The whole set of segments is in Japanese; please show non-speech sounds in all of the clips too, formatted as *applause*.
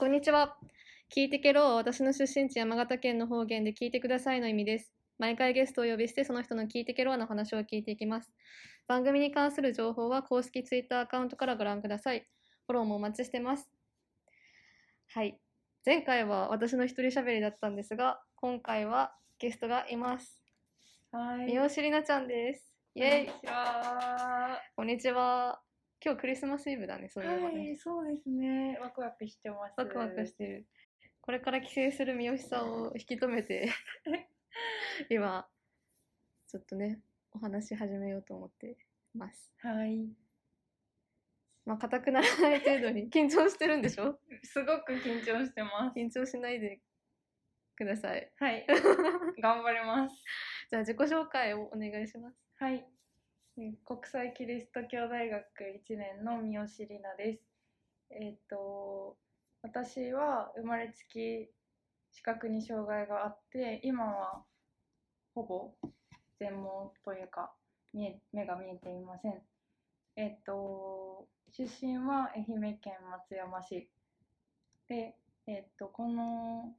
こんにちは。聞いてけろは私の出身地山形県の方言で聞いてくださいの意味です。毎回ゲストをお呼びしてその人の聞いてけろの話を聞いていきます。番組に関する情報は公式ツイッターアカウントからご覧ください。フォローもお待ちしてます。はい。前回は私の一人喋りだったんですが、今回はゲストがいます。はい。三好里奈ちゃんです。イェイこんにちは。こんにちは。今日クリスマスイブだね、そういえばね。はい、そうですね。ワクワクしてます。ワクワクしてる。これから帰省する三好さんを引き止めて *laughs* 今ちょっとねお話し始めようと思ってますはい。まあ硬くならない程度に *laughs* 緊張してるんでしょ？すごく緊張してます。緊張しないでくださいはい。*laughs* 頑張ります。じゃあ自己紹介をお願いしますはい。国際キリスト教大学1年の三好里奈です。えっ、と、私は生まれつき視覚に障害があって、今はほぼ全盲というか見え目が見えていません。えっ、と、出身は愛媛県松山市で、えっ、と、この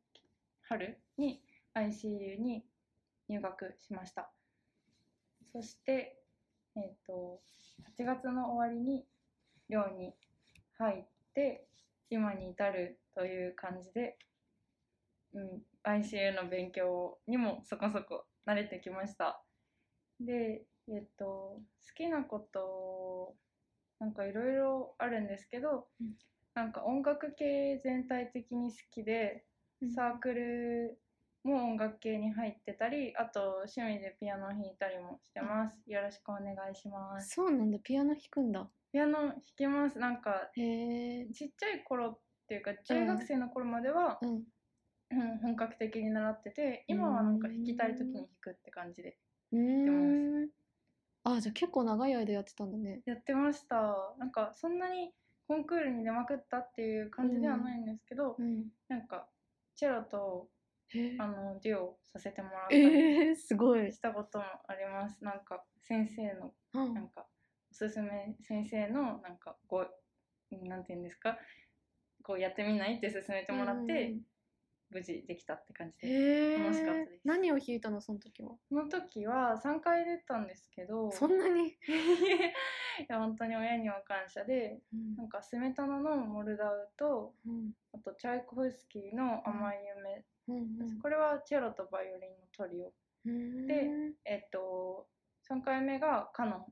春に ICU に入学しました。そして、えっ、と、8月の終わりに寮に入って、今に至るという感じで、うん、ICU の勉強にもそこそこ慣れてきました。で、えっ、と、好きなこと、なんかいろいろあるんですけど、うんなんか音楽系全体的に好きで、サークルも音楽系に入ってたり、あと趣味でピアノ弾いたりもしてます。よろしくお願いします。そうなんだ。ピアノ弾くんだ。ピアノ弾きます。なんかへえ。ちっちゃい頃っていうか中学生の頃までは、うん。うん本格的に習ってて、今はなんか弾きたい時に弾くって感じで。うーん。あじゃあ結構長い間やってたんだね。やってました。なんかそんなにコンクールに出まくったっていう感じではないんですけど、うん。なんかチェロとあのデュオさせてもらったりえー、すごい。したこともあります。なんか先生のうん。なんかおすすめ先生のなんかこうなんていうんですか？こうやってみない？って勧めてもらって、無事できたって感じで、楽しかったです。何を弾いたのその時は？その時は3回出たんですけど。そんなに、*laughs* いや本当に親には感謝でなんかスメタナのモルダウとうん。あとチャイコフスキーの甘い夢、うんこれはチェロとバイオリンのトリオ。うん、でえっと3回目がカノ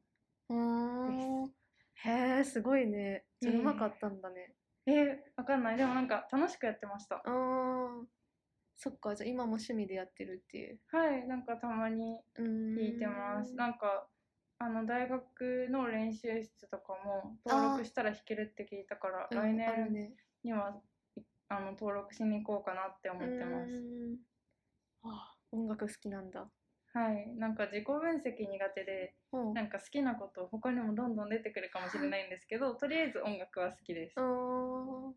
ンうんへえすごいね。うまかったんだね、えー、わかんない。でもなんか楽しくやってました。あー。そっか。じゃあ今も趣味でやってるっていう。はい。なんかたまに弾弾いてます。なんかあの大学の練習室とかも登録したら弾けるって聞いたから来年ね。にはいあの登録しに行こうかなって思ってます。うん。あ音楽好きなんだはい。なんか自己分析苦手でうん。なんか好きなこと他にもどんどん出てくるかもしれないんですけどとりあえず音楽は好きです。あー。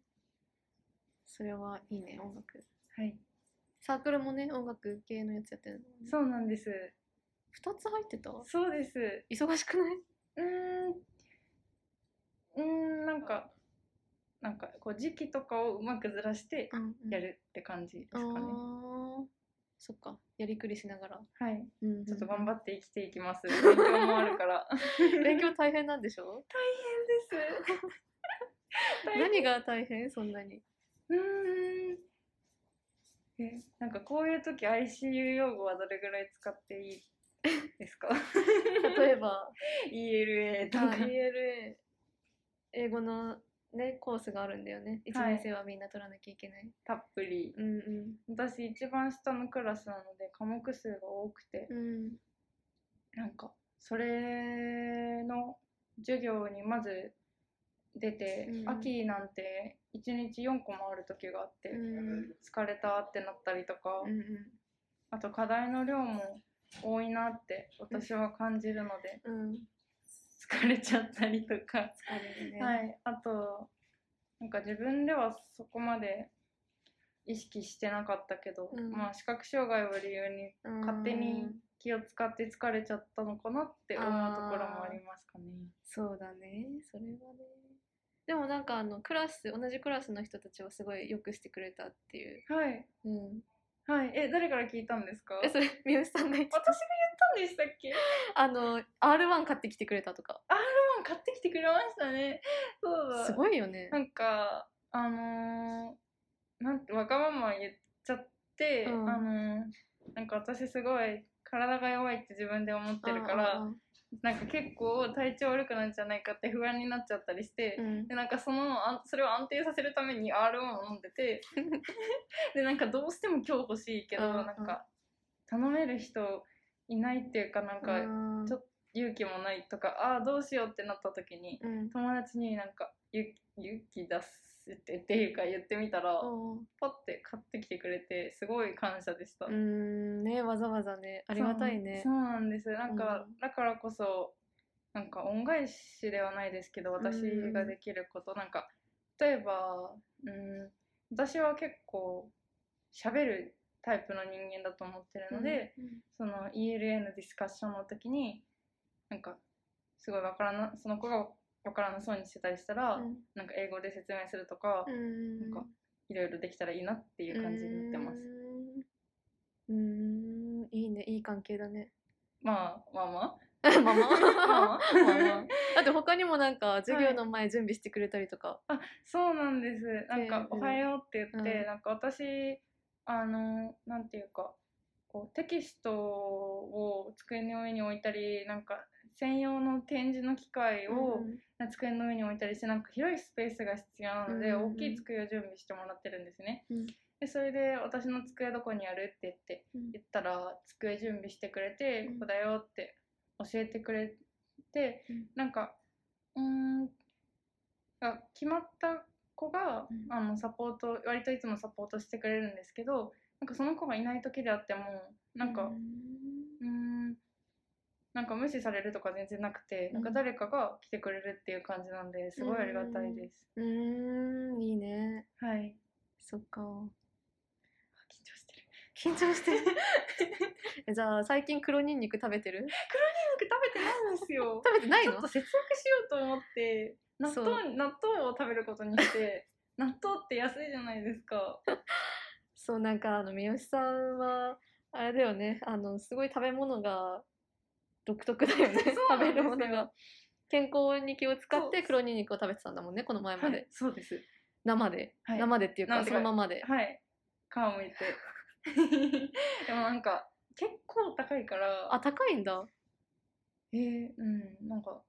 それはいいね音楽。はい。サークルもね音楽系のやつやってるの、ね、そうなんです。2つ入ってた？そうです。忙しくない？うーん。うーんなんかなんかこう時期とかをうまくずらしてうんうん。やるって感じですかね、あーそっかやりくりしながら、はい。うんちょっと頑張って生きていきます。*laughs* 勉強もあるから。勉強大変なんでしょ？大変です。*laughs* 何が大変？そんなに。うーん。えなんかこういう時 ICU 用語はどれぐらい使っていいですか？*laughs* 例えば。ELA とあか ELA 英語のねコースがあるんだよね。1はい。年生はみんな取らなきゃいけない、たっぷり。うんうん。私一番下のクラスなので科目数が多くて。うん。なんかそれの授業にまず出て、うん。秋なんて1日4個もある時があって、うん。疲れたってなったりとか、うんうん。あと課題の量も多いなって私は感じるので。うん疲れちゃったりとか、ね、はい、あとなんか自分ではそこまで意識してなかったけど、うん。まあ視覚障害を理由にうん。勝手に気を使って疲れちゃったのかなって思うところもありますかね。そうだね。それはね。でもなんかあのクラス同じクラスの人たちはすごいよくしてくれたっていう、はい。うん、はい。え誰から聞いたんですか？えそれ三好さんが言ってた。私が言ったんでしたっけ？あの R1 買ってきてくれたとか。うん買ってきてくれましたね。そうだ。すごいよね。なんかあのー、なんてわがまま言っちゃって、うんあのーなんか私すごい体が弱いって自分で思ってるから、うんなんか結構体調悪くなるんじゃないかって不安になっちゃったりして、うん。うんでなんかそのあんそれを安定させるために R1 を飲んでて *laughs* でなんかどうしても今日欲しいけど、うんうん。なんか頼める人いないっていうかなんかうん。ちょっ勇気もないとかああどうしようってなった時にうん。友達になんかゆ勇気出してっていうか言ってみたらパッて買ってきてくれてすごい感謝でした。うーんねわざわざねありがたいね。そうなんです。なんか、うん。だからこそなんか恩返しではないですけど私ができること、なんか例えばうん私は結構喋るタイプの人間だと思ってるので、その ELA のディスカッションの時になんかすごいわからなその子がわからなそうにしてたりしたら、うん。なんか英語で説明するとか、うん。なんかいろいろできたらいいなっていう感じに言ってます。うーん。いいね。いい関係だね。まあまあまママ *laughs* まあ。ママ *laughs* だって他にもなんか授業の前準備してくれたりとか、あそうなんです。なんか「うんおはよう」って言って、うん。なんか私あのなんていうかこうテキストを机の上に置いたりなんか専用の展示の機械を机の上に置いたりしてなんか広いスペースが必要なので、大きい机を準備してもらってるんですね。うん。でそれで私の机どこにあるって言ってうん。言ったら机準備してくれて、うん。ここだよって教えてくれて、うん。なんかうーんあ決まった子が、うん。あのサポート割といつもサポートしてくれるんですけどなんかその子がいない時であってもなんかなんか無視されるとか全然なくて、うんなんか誰かが来てくれるっていう感じなんですごいありがたいです。うーんいいねはい。そっか緊張してる。緊張してる *laughs* えじゃあ最近黒ニンニク食べてる？肉食べてないんですよ。*laughs* 食べてないの？ちょっと節約しようと思って納豆納豆を食べることにして納豆って安いじゃないですか。*laughs* そうなんかあの三好さんはあれだよねあのすごい食べ物が独特だよね *laughs* 食べるものが。健康に気を使って黒ニンニクを食べてたんだもんねこの前まで、はい、そうです。生で、はい。生でっていうかそのままで。はい。皮むいて。*laughs* でもなんか結構高いから。あ高いんだ。えー、うんなんか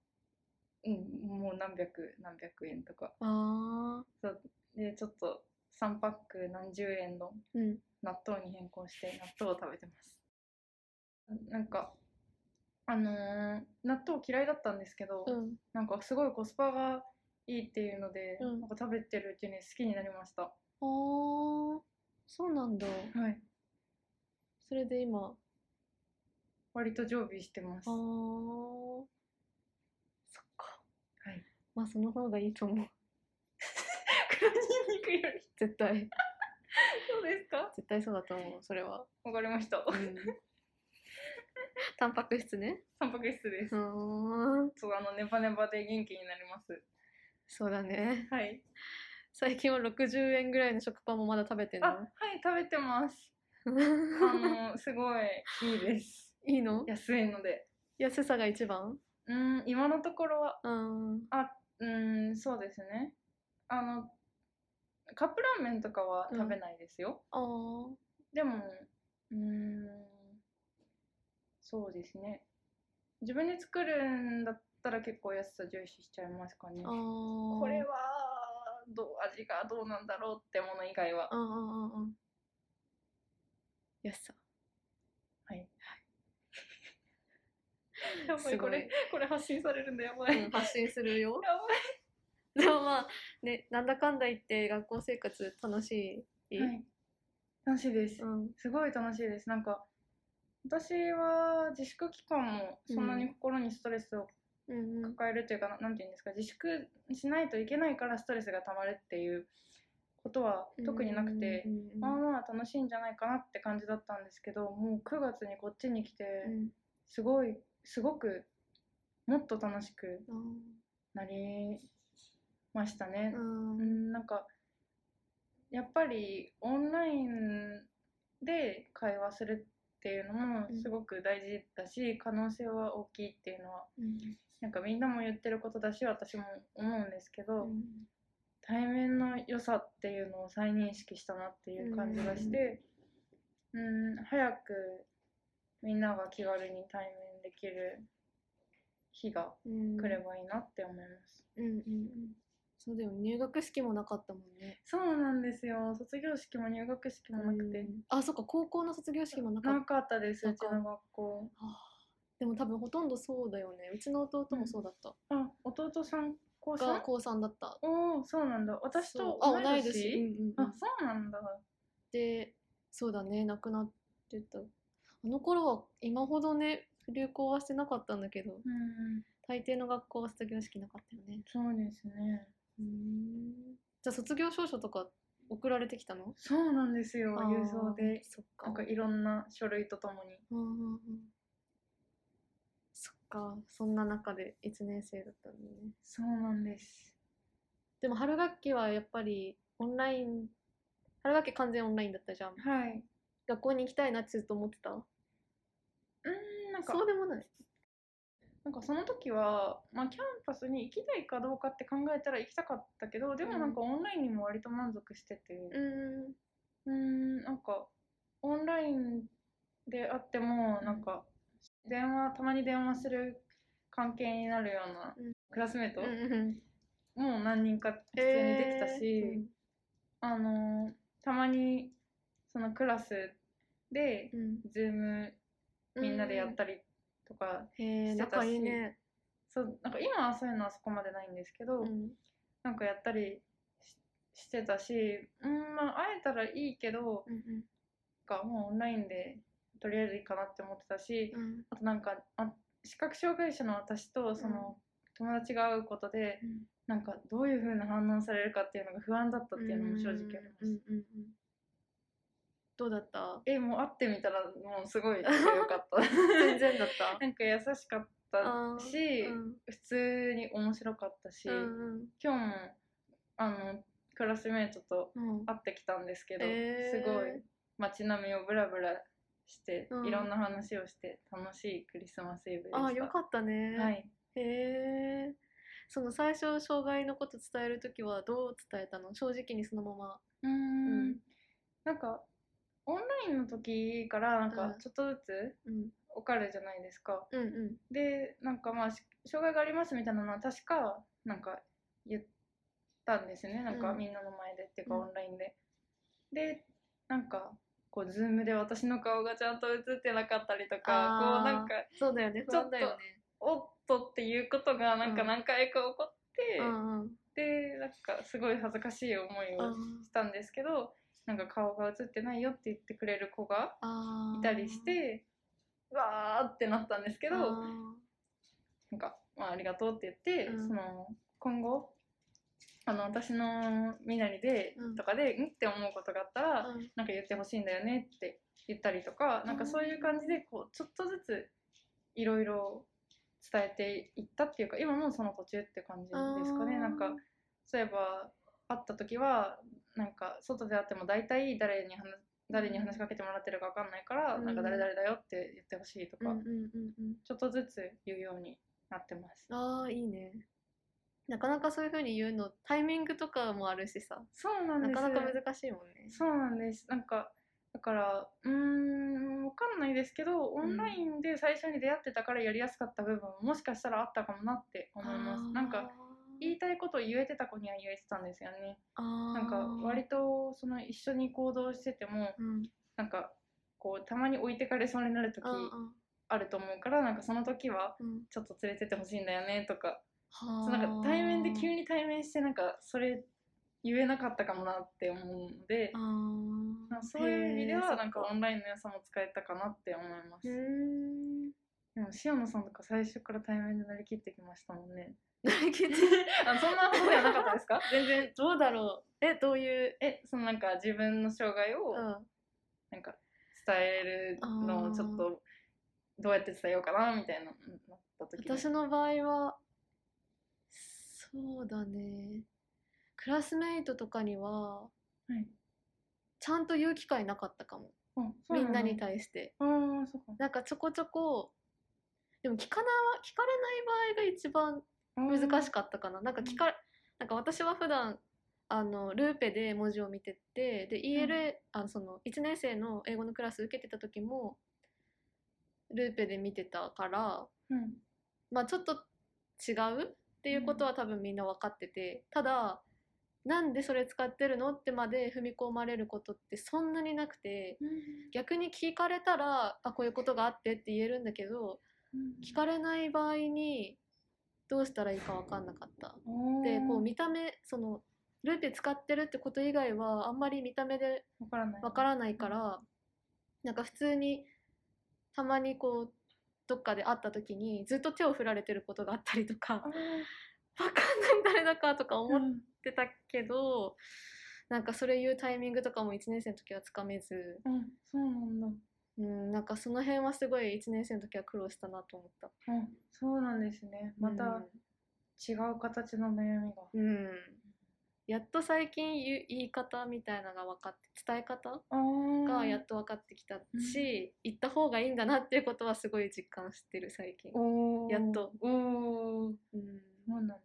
うんもう何百何百円とか。あそう。でちょっと3パック何十円の納豆に変更して納豆を食べてます。なんかあのー納豆嫌いだったんですけど、うん。なんかすごいコスパがいいっていうので、うん。なんか食べてるうちに好きになりました。あーそうなんだ。はい。それで今あ割と常備してます。ーそっか。はい。まあその方がいいと思う。黒ニンニクより。絶対。*laughs* そうですか？絶対そうだと思うそれは。わかりました。うんタンパク質ね。タンパク質です、そうあのネバネバで元気になります。そうだね。はい。最近は60円ぐらいの食パンもまだ食べてんの？あはい食べてます。*laughs* あのすごいいいです。いいの？安いので。安さが一番？うん今のところは。うん。あうんそうですね。あのカップラーメンとかは食べないですよ、あー。でもうーんそうですね。自分で作るんだったら結構安さ重視しちゃいますかね。これはどう味がどうなんだろうってもの以外は。安さ。はい。やばいい。これこれ発信されるんだやばい、うん発信するよ。*laughs* やばでもまあねなんだかんだ言って学校生活楽しい、い、はい、楽しいです、うん。すごい楽しいです。なんか私は自粛期間もそんなに心にストレスをうんうん。抱えるというか、ななんていうんですか自粛しないといけないからストレスがたまるっていうことは特になくて、うんうん。まあまあ楽しいんじゃないかなって感じだったんですけどもう9月にこっちに来てうんすごいすごくもっと楽しくうん。なりましたね。うん。うん、なんかやっぱりオンラインで会話するっていうのもうん。すごく大事だし、可能性は大きいっていうのはうん。なんかみんなも言ってることだし私も思うんですけど、うん。対面の良さっていうのを再認識したなっていう感じがして、うん、早くみんなが気軽に対面できる日がうん。来ればいいなって思います。うんうんうんそうだよ入学式もなかったもんね。そうなんですよ。卒業式も入学式もなくて、うん。あそっか高校の卒業式もなかった。なかったですうちの学校。でも多分ほとんどそうだよね。うちの弟もそうだった、あ弟さん？高3が高3だった。おおそうなんだ。私とそう。あ同い年？年、うんうんうん。あそうなんだ。でそうだね。亡くなってた。あの頃は今ほどね流行はしてなかったんだけど。うん。大抵の学校は卒業式なかったよね。そうですね。うんじゃあ卒業証書とか送られてきたの？そうなんですよ。郵送で。そっか。なんかいろんな書類とともに。うんうんうん。そっか。そんな中で1年生だったんだね。そうなんです。でも春学期はやっぱりオンライン春学期完全オンラインだったじゃん。はい。学校に行きたいなってずっと思ってた？うーんなんか。そうでもないなんかその時は、まあ、キャンパスに行きたいかどうかって考えたら行きたかったけどでもなんかオンラインにも割と満足してて。うん。うーんなんかオンラインであってもなんか電話たまに電話する関係になるようなうん。クラスメートもう何人か普通にできたし、えーあのたまにそのクラスでうん。ズームみんなでやったりとか、してたし。仲いいね。そうなんか今はそういうのはそこまでないんですけど、うん。なんかやったりししてたしうんまあ会えたらいいけどうんうん。かもうオンラインでとりあえずいいかなって思ってたし、うん。あとなんかあ視覚障害者の私とその、友達が会うことでなんかどういう風な反応されるかっていうのが不安だったっていうのも正直あります。うんうんうんうんどうだった？えもう会ってみたらもうすごい良かった。全然だった？*laughs* なんか優しかったし、うん普通に面白かったし、うん今日もあのクラスメートとうん。うん会ってきたんですけど、えー。すごい街並みをブラブラして、うん。いろんな話をして楽しいクリスマスイブでした。あよかったね。はい。へえその最初障害のこと伝えるときはどう伝えたの？正直にそのまま。うん。なんかオンラインの時からなんうん。かちょっとずつうん。分かるじゃないですか。うんうん。でなんかまあし障害がありますみたいなのは確かなんか言ったんですよね。なんかうん。みんなの前でっていうかうん。オンラインで。でなんかこうズームで私の顔がちゃんと映ってなかったりとかこうなんかそうだよね。不ちょっとおっとっていうことがなんかうん。何回か起こって、うんうん。でなんかすごい恥ずかしい思いをしたんですけどなんか顔が映ってないよって言ってくれる子がいたりしてわーってなったんですけどあなんか、まあ、ありがとうって言って、うん。その今後あの私の身なりで、うん。とかでんって思うことがあったら、ーうん。なんか言ってほしいんだよねって言ったりとか、なんかそういう感じでこうちょっとずついろいろ伝えていったっていうか今もその途中って感じですかね。なんかそういえば会った時はなんか外で会っても大体誰に話誰に話しかけてもらってるか分かんないから、うん。なんか誰々だよって言ってほしいとか、うんうんうんうん。ちょっとずつ言うようになってます。ああいいね。なかなかそういうふうに言うのタイミングとかもあるしさ。そうなんです。なかなか難しいもんね。そうなんです。なんか、だから、うーん、わかんないですけど、オンラインで最初に出会ってたからやりやすかった部分ももしかしたらあったかもなって思います。なんか、言いたいことを言えてた子には言えてたんですよね。ななんか、割と、その一緒に行動してても、うん。なんか、こう、たまに置いてかれそうになる時うんあると思うから、なんかその時は、うん。ちょっと連れてってほしいんだよねとか、うなんか対面で急にに対面して、なんか、それ言えなかったかもなって思うので、そういう意味ではなんかオンラインの良さも使えたかなって思います。でも塩野さんとか最初から対面で乗り切ってきましたもんね。*laughs* なりきって。*laughs* あそんなことではなかったですか？*laughs* 全然。どうだろう？えどういう？え、そのなんか自分の障害をうん。なんか伝えるのをちょっとどうやって伝えようかなみたいななった時に。私の場合はそうだね。クラスメイトとかにははい。ちゃんと言う機会なかったかも。みんなに対して。ああそなんかちょこちょこでも聞かない聞かれない場合が一番難しかったかな。なんか聞かなんか私は普段あのルーペで文字を見ててで ELA、あのその1年生の英語のクラス受けてた時もルーペで見てたからうん。まあちょっと違うっていうことは多分みんな分かっててただなんでそれ使ってるのってまで踏み込まれることってそんなになくて逆に聞かれたらあこういうことがあってって言えるんだけど聞かれない場合にどうしたらいいか分かんなかった。でこう見た目そのルーペ使ってるってこと以外はあんまり見た目でわからない。わからないからなんか普通にたまにこうどっかで会った時にずっと手を振られてることがあったりとかあわかんない誰だかとかー思ってたけど、なんかそれ言うタイミングとかも1年生の時はつかめず、うんうんそうなんだうん、なんかその辺はすごい1年生の時は苦労したなと思った。うんそうなんですね。また違う形の悩みが。うん、うんやっと最近言う言い方みたいなのが分かって伝え方がやっと分かってきたし、行った方がいいんだなっていうことはすごい実感してる最近、やっと。おー。うん、そうなん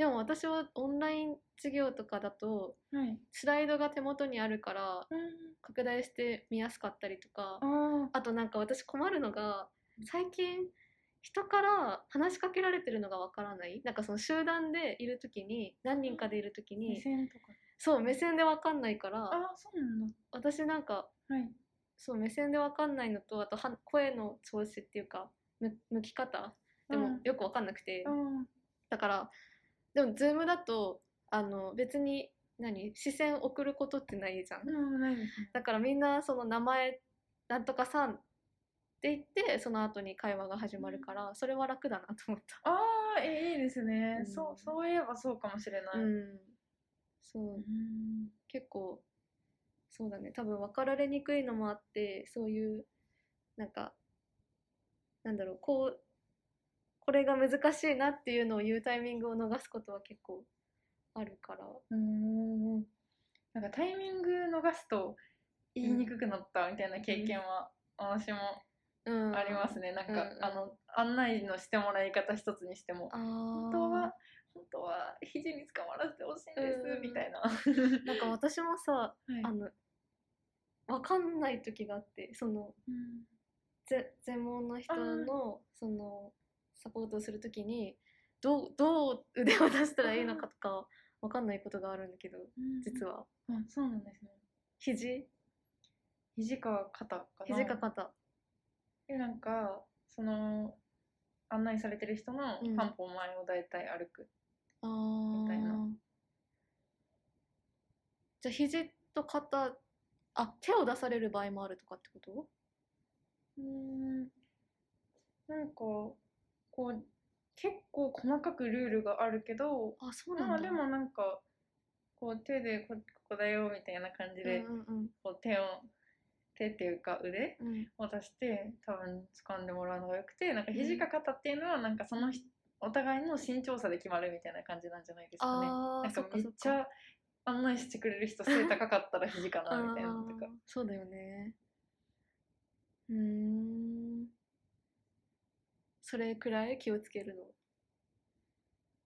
でも私はオンライン授業とかだとはい。スライドが手元にあるからうん。拡大して見やすかったりとかああとなんか私困るのが最近人から話しかけられてるのがわからない？なんかその集団でいる時に何人かでいる時ー目に線とか。そう目線でわかんないからあーそうなん私なんかだはい。そう目線でわかんないのとあとは声の調子っていうかむ向き方？でもうん。よくわかんなくて。だからでもズームだとあの別に何視線送ることってないじゃん。だからみんなその名前なんとかさんって言ってその後に会話が始まるからそれは楽だなと思った。ああえいいですね、うん。そうそういえばそうかもしれない、うん、そう。うん。結構そうだね。多分分かられにくいのもあってそういうなんかなんだろうこうこれが難しいなっていうのを言うタイミングを逃すことは結構あるから。うん。なんかタイミング逃すと言いにくくなったみたいな経験は私もうん、ありますね、なんか、うん。うんあの案内のしてもらい方一つにしても本当は本当は肘に捕まらせてほしいんです、うんみたいな、*laughs* なんか私もさはい。あの分かんない時があってそのうん。ぜ専門の人のそのサポートをするときにどうどう腕を出したらいいのかとか分かんないことがあるんだけど実は。あそうなんですね。肘？肘か肩かな。肘か肩。でなんかその案内されてる人のうん。半歩前をだいたい歩く、あー。みたいな。じゃあ肘と肩あ手を出される場合もあるとかってこと？うん。なんかこう結構細かくルールがあるけどあそうなんだ。まあでもなんかこう手でこここだよみたいな感じで、うんうんこう手を手っていうか腕うん。うんを出して多分掴んでもらうのがよくてなんか肘か肩っていうのはなんかその人お互いの身長差で決まるみたいな感じなんじゃないですかね。あなんそっかそっかめっちゃ案内してくれる人背高かったら肘かなみたいなのとか。*laughs* あーそうだよね。うーんそれくらい気をつけるの。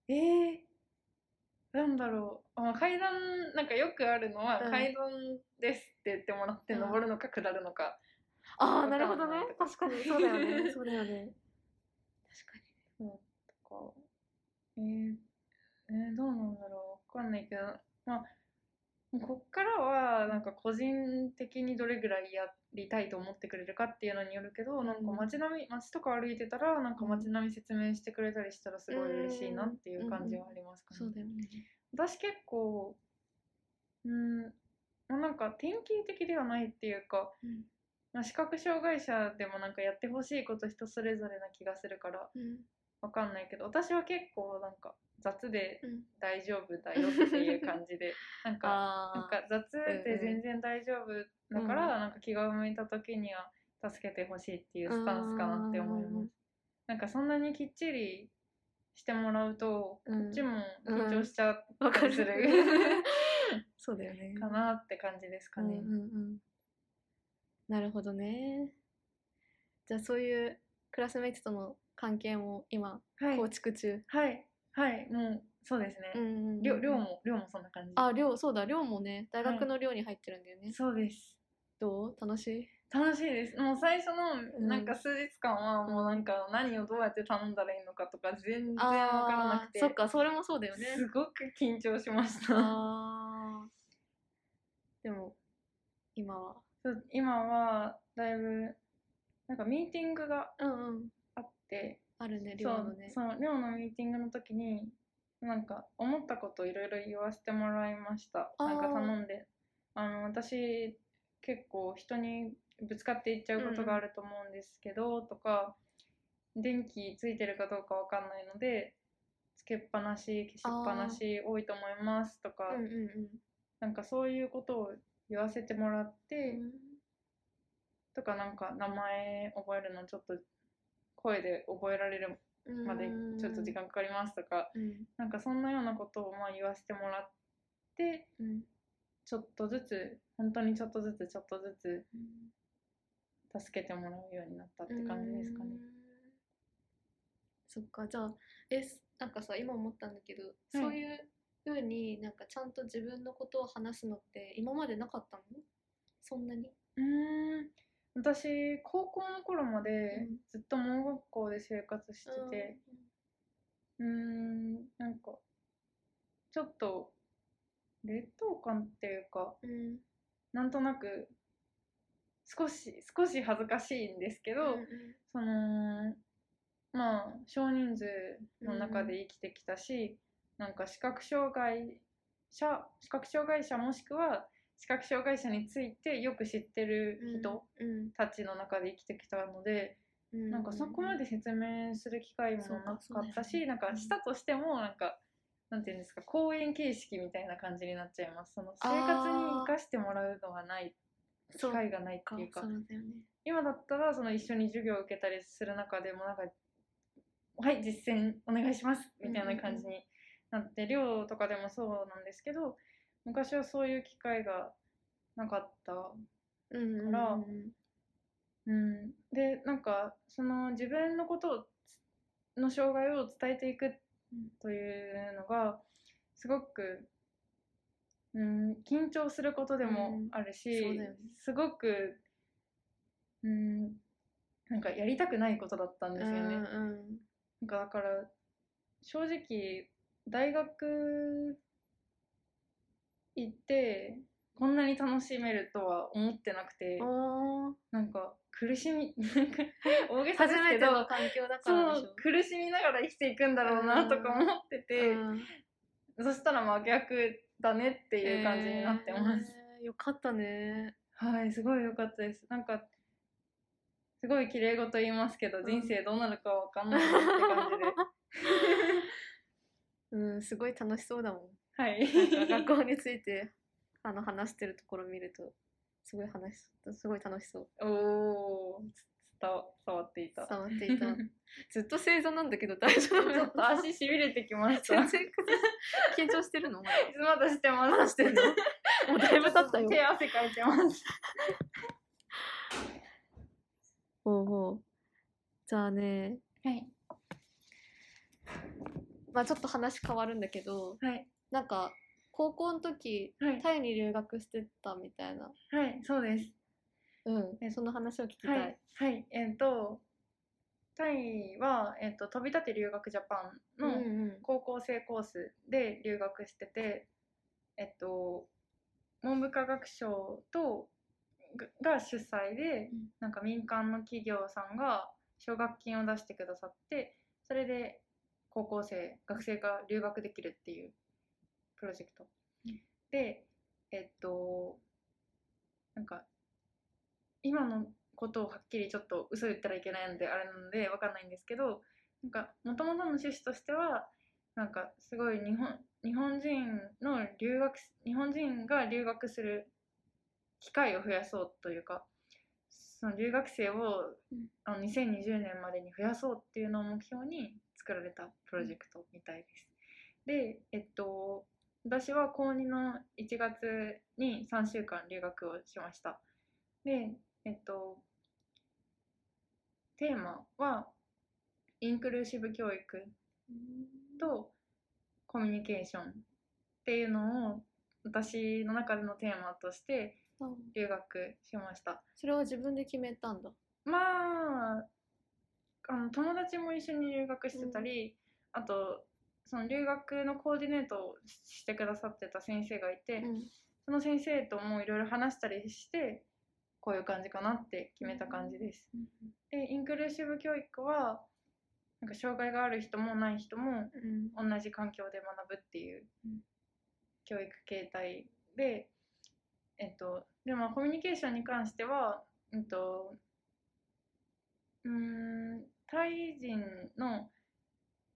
えー、なんだろう。あ階段なんかよくあるのはうん。階段ですって言ってもらってうん。登るのか下るのか、ああなんるほどね。確かにそうだよね。そうだよね。*laughs* 確かに。とか。えー、えーどうなんだろう。わかんないけど。まあこっからはなんか個人的にどれぐらいやりたいと思ってくれるかっていうのによるけど、なんか街並み街とか歩いてたらなんか街並み説明してくれたりしたらすごい嬉しいなっていう感じはありますかね。そうだよね。私結構うんまあなんか典型的ではないっていうか、うん。まあ、視覚障害者でもなんかやってほしいこと人それぞれな気がするからうん。わかんないけど私は結構なんか雑でうん。大丈夫だよっていう感じで *laughs* なんかなんあか雑で全然大丈夫だから、なんか気が向いた時には助けてほしいっていうスタンスかなって思いうんうんうんます。なんかそんなにきっちりしてもらうと、うんこっちも緊張しちゃったりする。*laughs* そうだよね。かなって感じですかね。うんうんうん、なるほどね。じゃあそういうクラスメイトとの関係も今はい、構築中、はい、はい、もうそうですね。うんうんうんうん寮寮も寮もそんな感じ。あ寮そうだ寮もね大学の寮に入ってるんだよね、そうです。どう？楽しい？楽しいです。もう最初のんなんか数日間はもうなんか何をどうやって頼んだらいいのかとか全然わからなくて、そっかそれもそうだよねすごく緊張しました。あーでも今は？そう今はだいぶなんかミーティングがうんうんあって、あるねそう寮のね。その寮のミーティングの時になんか思ったことをいろいろ言わせてもらいました。なんか頼んで、あの私結構人にぶつかっていっちゃうことがあると思うんですけど、とか電気ついてるかどうかわかんないのでつけっぱなし消しっぱなし多いと思いますとか、うんうんなんかそういうことを言わせてもらって、とかなんか名前覚えるのちょっと声で覚えられるうん。までちょっと時間かかりますとか、うん。なんかそんなようなことをまあ言わせてもらってうん。ちょっとずつ本当にちょっとずつちょっとずつ助けてもらうようになったって感じですかね。そっかじゃあえすなんかさ今思ったんだけど、そういうふうになんかちゃんと自分のことを話すのって今までなかったのそんなにうーん私高校の頃までうん。ずっと盲学校で生活しててうーんなんかちょっと劣等感っていうかうん。なんとなく少し少し恥ずかしいんですけど、うんそのまあ少人数の中で生きてきたし、なんか視覚障害者視覚障害者もしくは視覚障害者についてよく知ってる人うん。たちの中で生きてきたので、うん。なんかそこまで説明する機会もなかったし、なんかしたとしてもなんかなんていうんですか講演形式みたいな感じになっちゃいます。その生活に生かしてもらうのがない機会がないってか。いうかね。今だったらその一緒に授業を受けたりする中でもなんか「はい実践お願いします」みたいな感じになって寮とかでもそうなんですけど昔はそういう機会がなかった。うんうん。うんでなんかその自分のことの障害を伝えていくというのがすごく、うん、緊張することでもあるし、うんね。すごく、うん、なんかやりたくないことだったんですよね。うんうん。なんかだから正直大学行ってこんなに楽しめるとは思ってなくて。なんか苦しみ *laughs* なんか大げさで初すけどめての環境だからでしょ。そう苦しみながら生きていくんだろうなとか思ってて、うん。そしたら真逆だねっていう感じになってます、えーよかったね。はいすごい良かったです。なんかすごい綺麗事言いますけど、うん。人生どうなるかわかんないなって感じで。*laughs* うんすごい楽しそうだもんはい。学校についてあの話してるところ見るとすごい話しすごい楽しそう。おお伝わっていた。伝わっていた。*laughs* ずっと正座なんだけど大丈夫ちょっと足しびれてきました。全然緊張してるの？まだしてます。まだしてんの？もうだいぶ経ったよ。手汗かいてます。*laughs* ほうほう。じゃあね。はい。まあちょっと話変わるんだけどはいなんか高校の時はい。タイに留学してたみたいな。はいそうです。うん。えその話を聞きたい、はい、はい、えっ、とタイは、えっと飛び立て留学ジャパンのうんうん。高校生コースで留学してて、えっと文部科学省とがが主催で、うん。なんか民間の企業さんが奨学金を出してくださってそれで高校生学生が留学できるっていうプロジェクト、うん。でえっとなんか今のことをはっきりちょっと嘘言ったらいけないのであれなのでわかんないんですけどなんか元々の趣旨としてはなんかすごい日本日本人の留学日本人が留学する機会を増やそうというかその留学生をうん。あの2020年までに増やそうっていうのを目標に作られたプロジェクトみたいです。で、えっと、私は高2の1月に3週間留学をしました。で、えっと、テーマはインクルーシブ教育とコミュニケーションっていうのを私の中でのテーマとしてあ留学しました。それは自分で決めたんだ。まああの友達も一緒に留学してたり、あとその留学のコーディネートをしてくださってた先生がいて、うん。その先生ともいろいろ話したりしてこういう感じかなって決めた感じです。でインクルーシブ教育はなんか障害がある人もない人もうん。同じ環境で学ぶっていううん。教育形態で、えっと、でもコミュニケーションに関しては、えっと、うーんタイ人の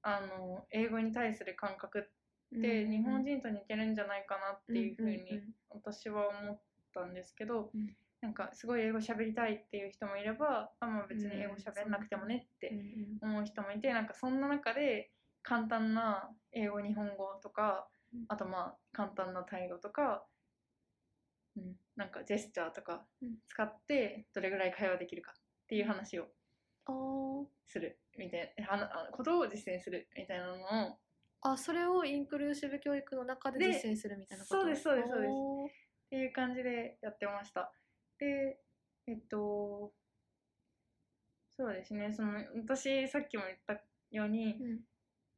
あの英語に対する感覚って日本人と似てるんじゃないかなっていうふうに私は思ったんですけど、うん。なんかすごい英語喋りたいっていう人もいればあ、まあ、別に英語喋んなくてもねって思う人もいてなんかそんな中で簡単な英語日本語とかうん。あとまあ簡単なタイ語とか、うん、なんかジェスチャーとかうん。使ってどれぐらい会話できるかっていう話をするみたいなことを実践するみたいなのを。あそれをインクルーシブ教育の中でで実践するみたいなこと？そうですそうですそうです。っていう感じでやってました。で、えっと、そうですね、その私さっきも言ったように、うん。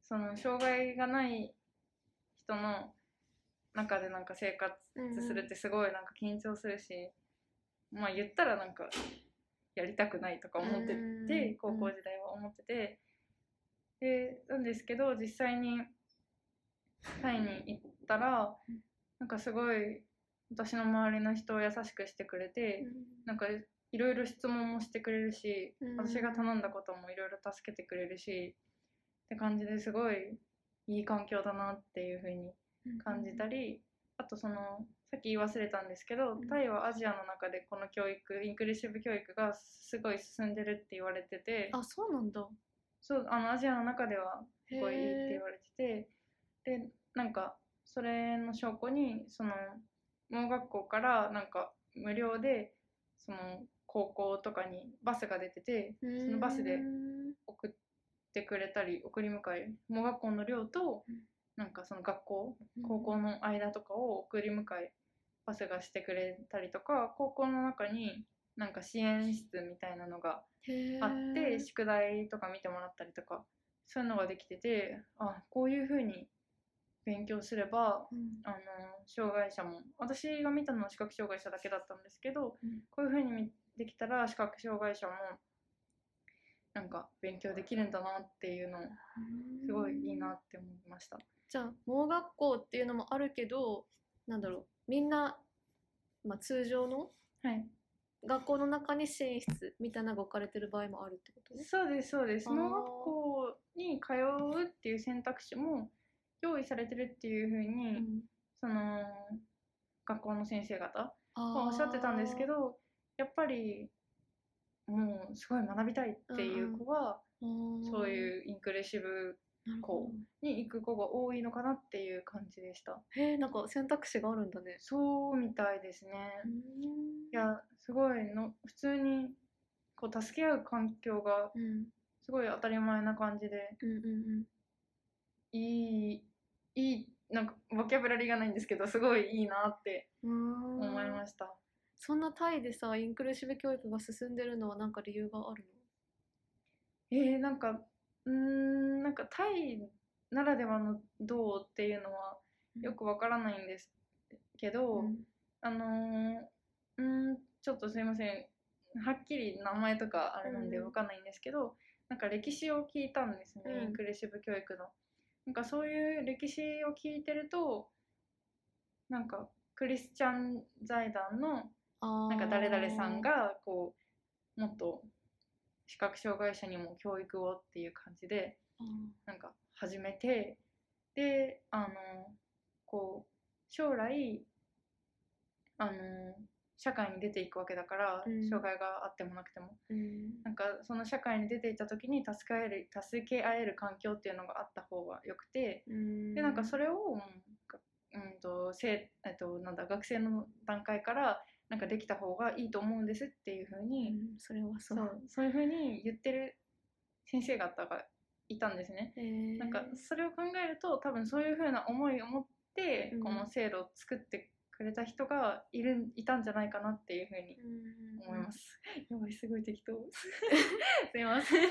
その障害がない人の中でなんか生活するってすごいなんか緊張するし、まあ言ったらなんかやりたくないとか思ってうん。て、高校時代は思ってて、で、なんですけど実際にタイに行ったらうん、なんかすごい私の周りの人を優しくしてくれて、なんかいろいろ質問もしてくれるし、うん。私が頼んだこともいろいろ助けてくれるしって感じですごいいい環境だなっていう風に感じたり、あとそのさっき言い忘れたんですけど、うん。タイはアジアの中でこの教育インクルーシブ教育がすごい進んでるって言われててあそうなんだ。そうあのアジアの中ではすごいいいってへ言われててでなんかそれの証拠にその盲学校からなんか無料でその高校とかにバスが出ててーそのバスで送ってくれたり送り迎え盲学校の寮とうん。なんかその学校高校の間とかを送り迎えバスがしてくれたりとか高校の中になんか支援室みたいなのがあって宿題とか見てもらったりとかそういうのができててあこういう風に勉強すればうん。あの障害者も私が見たのは視覚障害者だけだったんですけど、うん。こういう風に見できたら視覚障害者もなんか勉強できるんだなっていうのすごいいいなって思いました。じゃあ盲学校っていうのもあるけどなんだろうみんな、まあ、通常のはい、学校の中に支援室みたいなのが置かれてる場合もあるってことね。そうですそうです。あー。盲学校に通うっていう選択肢も用意されてるっていう風に、うん。その学校の先生方あはおっしゃってたんですけどやっぱりもうすごい学びたいっていう子は、そうういうインクルーシブなるほど。こに行く子が多いのかなっていう感じでした。へえなんか選択肢があるんだね。そうみたいですね、いやすごいの普通にこう助け合う環境がうん。すごい当たり前な感じでうんうんいいいいなんかボキャブラリーがないんですけどすごいいいなって思いました。そんなタイでさインクルーシブ教育が進んでるのは何か理由があるえー、なんかうーんなんかタイならではのどうっていうのはのよくわからないんですけど、うん。あのーうーんちょっとすいません。はっきり名前とかあれなんでうん。わかんないんですけど、なんか歴史を聞いたんですね、うん。インクルーシブ教育の。なんかそういう歴史を聞いてるとなんかクリスチャン財団のなんか誰々さんがこうもっと視覚障害者にも教育をっていう感じでなんか始めてであのこう将来あの社会に出ていくわけだから、うん。障害があってもなくても。うん。なんかその社会に出ていった時に助け合える助け合える環境っていうのがあった方がよくてうん。でなんかそれを、うんうんとせえっと、なんだ学生の段階からなんかできた方がいいと思うんですっていうふううに、んそれはそそううそういうふうに言ってる先生方がいたんですね。なんかそれを考えると多分そういうふうな思いを持って、うんこの制度を作ってくれた人がいるいたんじゃないかなっていうふうにうん思います。*laughs* やばいすごい適当。*laughs* すいません。へ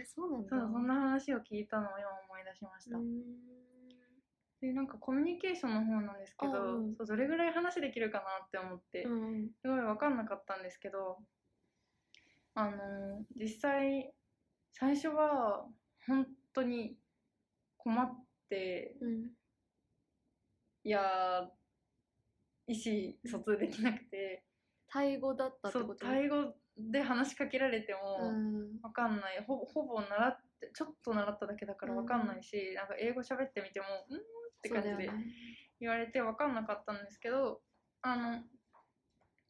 えそうなんだそうそんな話を聞いたのを今思い出しました。うんでなんかコミュニケーションの方なんですけど、あうん。そうどれぐらい話できるかなって思って、うん。すごい分かんなかったんですけどあの実際最初は本当に困ってうん。いやー意思疎通できなくて、タイ語だったってそうこと？タイ語で話しかけられてもうん。分かんない。ほぼほぼ習ってちょっと習っただけだから分かんないし、なんか英語喋ってみても「うん?」って感じで言われて分かんなかったんですけどあの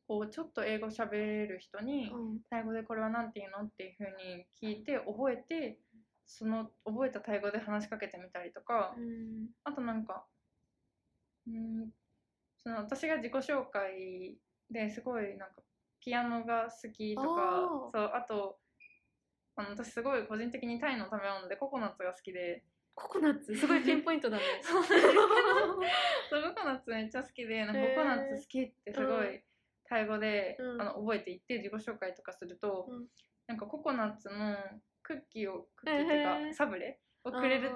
こうちょっと英語喋る人にうんタイ語でこれは何て言うの？っていう風に聞いて覚えてその覚えたタイ語で話しかけてみたりとか、うん。あとなんかうんその私が自己紹介ですごいなんかピアノが好きとかそうあとあの私すごい個人的にタイの食べ物でココナッツが好きで。ココナッツ？すごいピンポイントだね。*laughs* そう。ココナッツめっちゃ好きでなんかココナッツ好きってすごいタイ語で、うん。あの覚えていって自己紹介とかすると、うん。なんかココナッツのクッキーをクッキーっていうか、サブレ？をくれる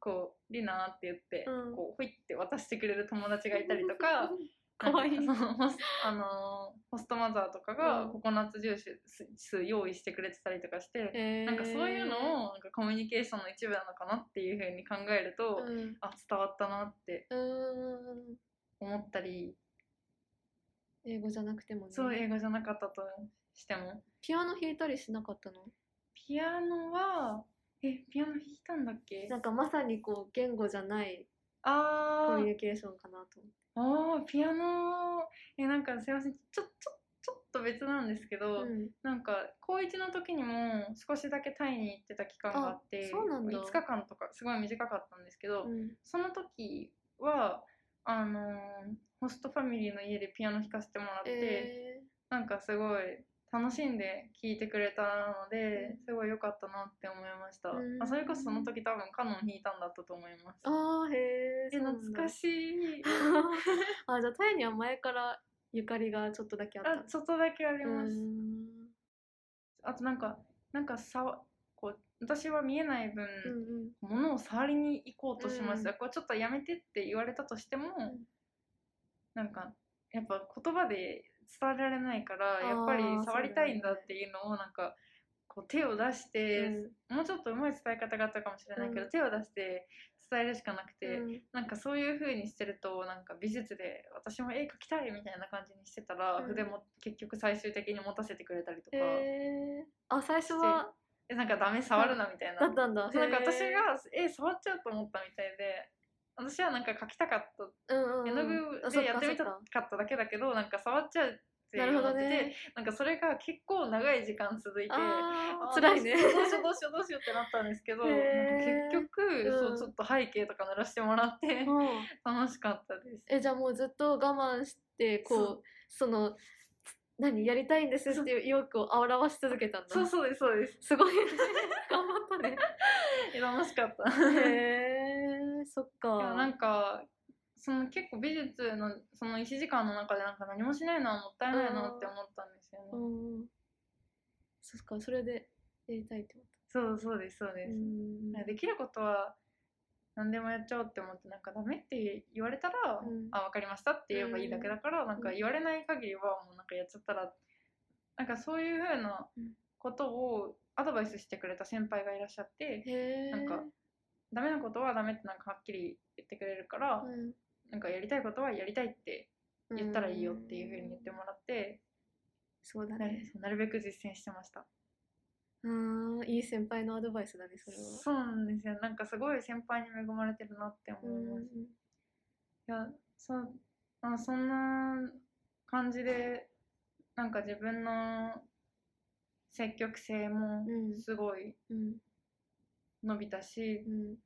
こうリナーって言って、うん。こうほいって渡してくれる友達がいたりとか *laughs* かわい。い *laughs* あのーホストマザーとかうん。がココナッツジュース数用意してくれてたりとかして、なんかそういうのをなんかコミュニケーションの一部なのかなっていうふうに考えると、うん。あ伝わったなってうん。思ったり、英語じゃなくてもね。そう英語じゃなかったとしても。ピアノ弾いたりしなかったの？ピアノはえピアノ弾いたんだっけ？なんかまさにこう言語じゃないコミュニケーションかなと思ってあーピアノえなんかすいません。ちょちょちょっと別なんですけど、うん。なんか高1の時にも少しだけタイに行ってた期間があってあそうなんだ。5日間とかすごい短かったんですけど、うん。その時はあのーホストファミリーの家でピアノ弾かせてもらって、えなんかすごい楽しんで聴いてくれたのでうん。すごい良かったなって思いました、うん。あそれこそその時多分カノン弾いたんだったと思います。ー、あーへええ懐かしい。*laughs* あじゃあタイには前からゆかりがちょっとだけあった。あちょっとだけありうます、ん。あとなんかなんかさわこう私は見えない分、うん物を触りに行こうとしました、うん。こうちょっとやめてって言われたとしても、なんかやっぱ言葉で伝えられないからやっぱり触りたいんだっていうのをなんかこう手を出して、もうちょっとうまい伝え方があったかもしれないけど、うん。手を出して伝えるしかなくて、うん。なんかそういう風にしてるとなんか美術で私も絵描きたいみたいな感じにしてたら、うん。筆も結局最終的に持たせてくれたりとか、へえあ最初は？えなんかダメ触るなみたいな。だったんだ。なんか私が絵触っちゃうと思ったみたいで私はなんか描きたかった。うんうん絵の具でやってみたかっただけだけどなんか触っちゃうってなるほど思ってて、ねなんかそれが結構長い時間続いて辛いね。どうしようどうしようどうしようってなったんですけど、結局、うんそうちょっと背景とか塗らせてもらってうん。楽しかったです。えじゃあもうずっと我慢してこう。その何やりたいんですっていう意欲を表し続けたんだそうそうですそうです。すごいね *laughs* 頑張ったね *laughs* え楽しかった。へえそっかいやなんかその結構美術のその1時間の中でなんか何もしないのはもったいないなって思ったんですよね。うんそっかそれでやりたいって思っそうそうですそうたです。うんできることは何でもやっちゃおうって思ってなんかダメって言われたら、うん。あ分かりましたって言えばいいだけだから、なんか言われない限りはもうなんかやっちゃったらなんかそういう風なうん。ことをアドバイスしてくれた先輩がいらっしゃって、へえなんかダメなことはダメってなんかはっきり言ってくれるから、うん。なんかやりたいことはやりたいって言ったらいいよっていう風に言ってもらって、なそうだね。なるべく実践してました。うんいい先輩のアドバイスだねそれは。そうなんですよ。なんかすごい先輩に恵まれてるなって思います。いやそあそんな感じでなんか自分の積極性もうん。すごいうん。伸びたし、うん。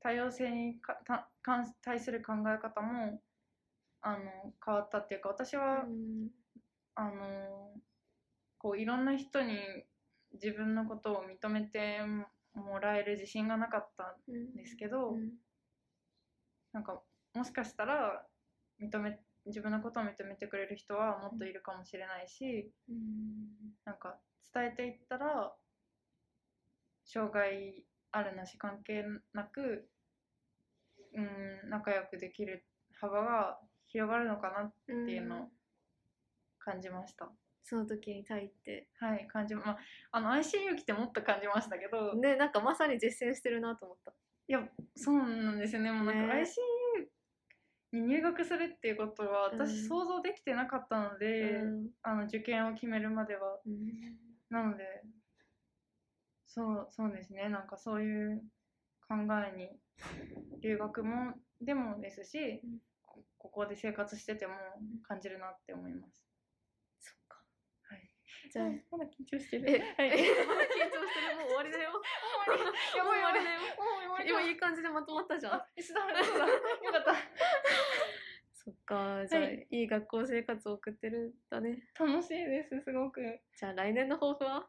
多様性にかたかん対する考え方もあの変わったっていうか私は、あのこういろんな人に自分のことを認めてもらえる自信がなかったうんんですけど、うん。なんかもしかしたら認め自分のことを認めてくれる人はもっといるかもしれないし、うん。なんか伝えていったら障害あるなし関係なく、うん、仲良くできる幅が広がるのかなっていうのを感じました。その時にタイってはい、感じまあ、あの ICU 来てもっと感じましたけど、ねなんかまさに実践してるなと思ったいや、そうなんですよね。もうなんかね ICU に入学するっていうことはうん私想像できてなかったので、うんあの受験を決めるまでは。うんなので、そう、そうですね。なんかそういう考えに留学もでもですし、ここで生活してても感じるなって思います。じゃあまだ緊張してる。え、はい。え *laughs* まだ緊張してるもう *laughs* 終わりだよ。もう終わりだよもう終わり今いい感じでまとまったじゃんあ、一緒だ、そうだ。よかった。*laughs* そっかじゃあ、はいい、い学校生活を送ってるんだね楽しいです、すごく。じゃあ来年の抱負は？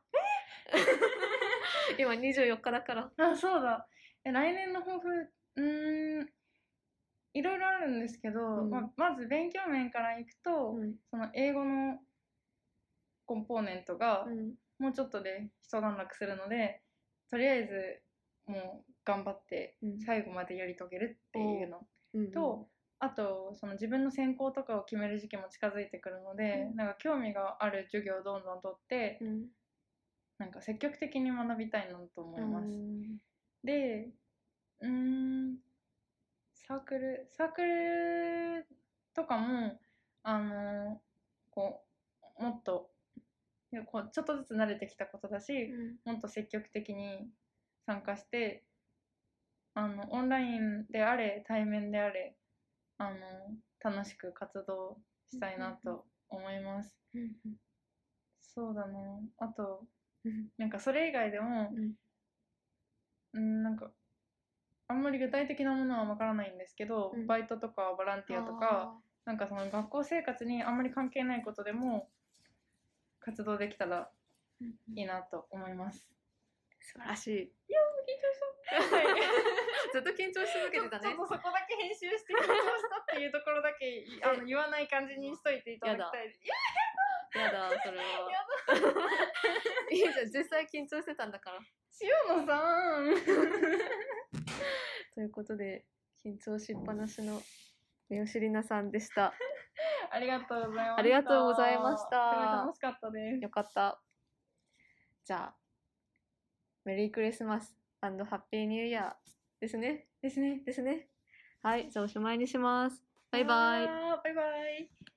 今24日だからあ、そうだ。え来年の抱負、うーん、いろいろあるんですけど、うんままず勉強面からいくと、うんその英語のコンポーネントがうん。もうちょっとで一段落するので、とりあえずもう頑張ってうん。最後までやり遂げるっていうの。うん。と、あとその自分の専攻とかを決める時期も近づいてくるので、うん。なんか興味がある授業をどんどん取って、うん。なんか積極的に学びたいなと思います。うん。でうーんサークルサークルとかもあのこうもっといやこうちょっとずつ慣れてきたことだし、もっと積極的に参加してあのオンラインであれ対面であれあの楽しく活動したいなと思います。うんそうだなあとうん。なんかそれ以外でも、うん。うん、なんかあんまり具体的なものはわからないんですけど、うん。バイトとかボランティアとかなんかその学校生活にあんまり関係ないことでも活動できたらうんいいなと思います。素晴らしい緊張した。はい。ずっと緊張し続けてたねちょっとそこだけ編集して緊張したっていうところだけいあの *laughs* 言わない感じにしといていただきたい。いややだそれは *laughs* いいじゃん実際緊張してたんだから塩野さん。*laughs* ということで緊張しっぱなしの三好里奈さんでした *laughs* ありがとうございました。ありがとうございました楽しかったです。よかったじゃあメリークリスマスハッピーニューイヤーですねですね。ですねはいじゃあおしまいにしますバイバイバイバイ。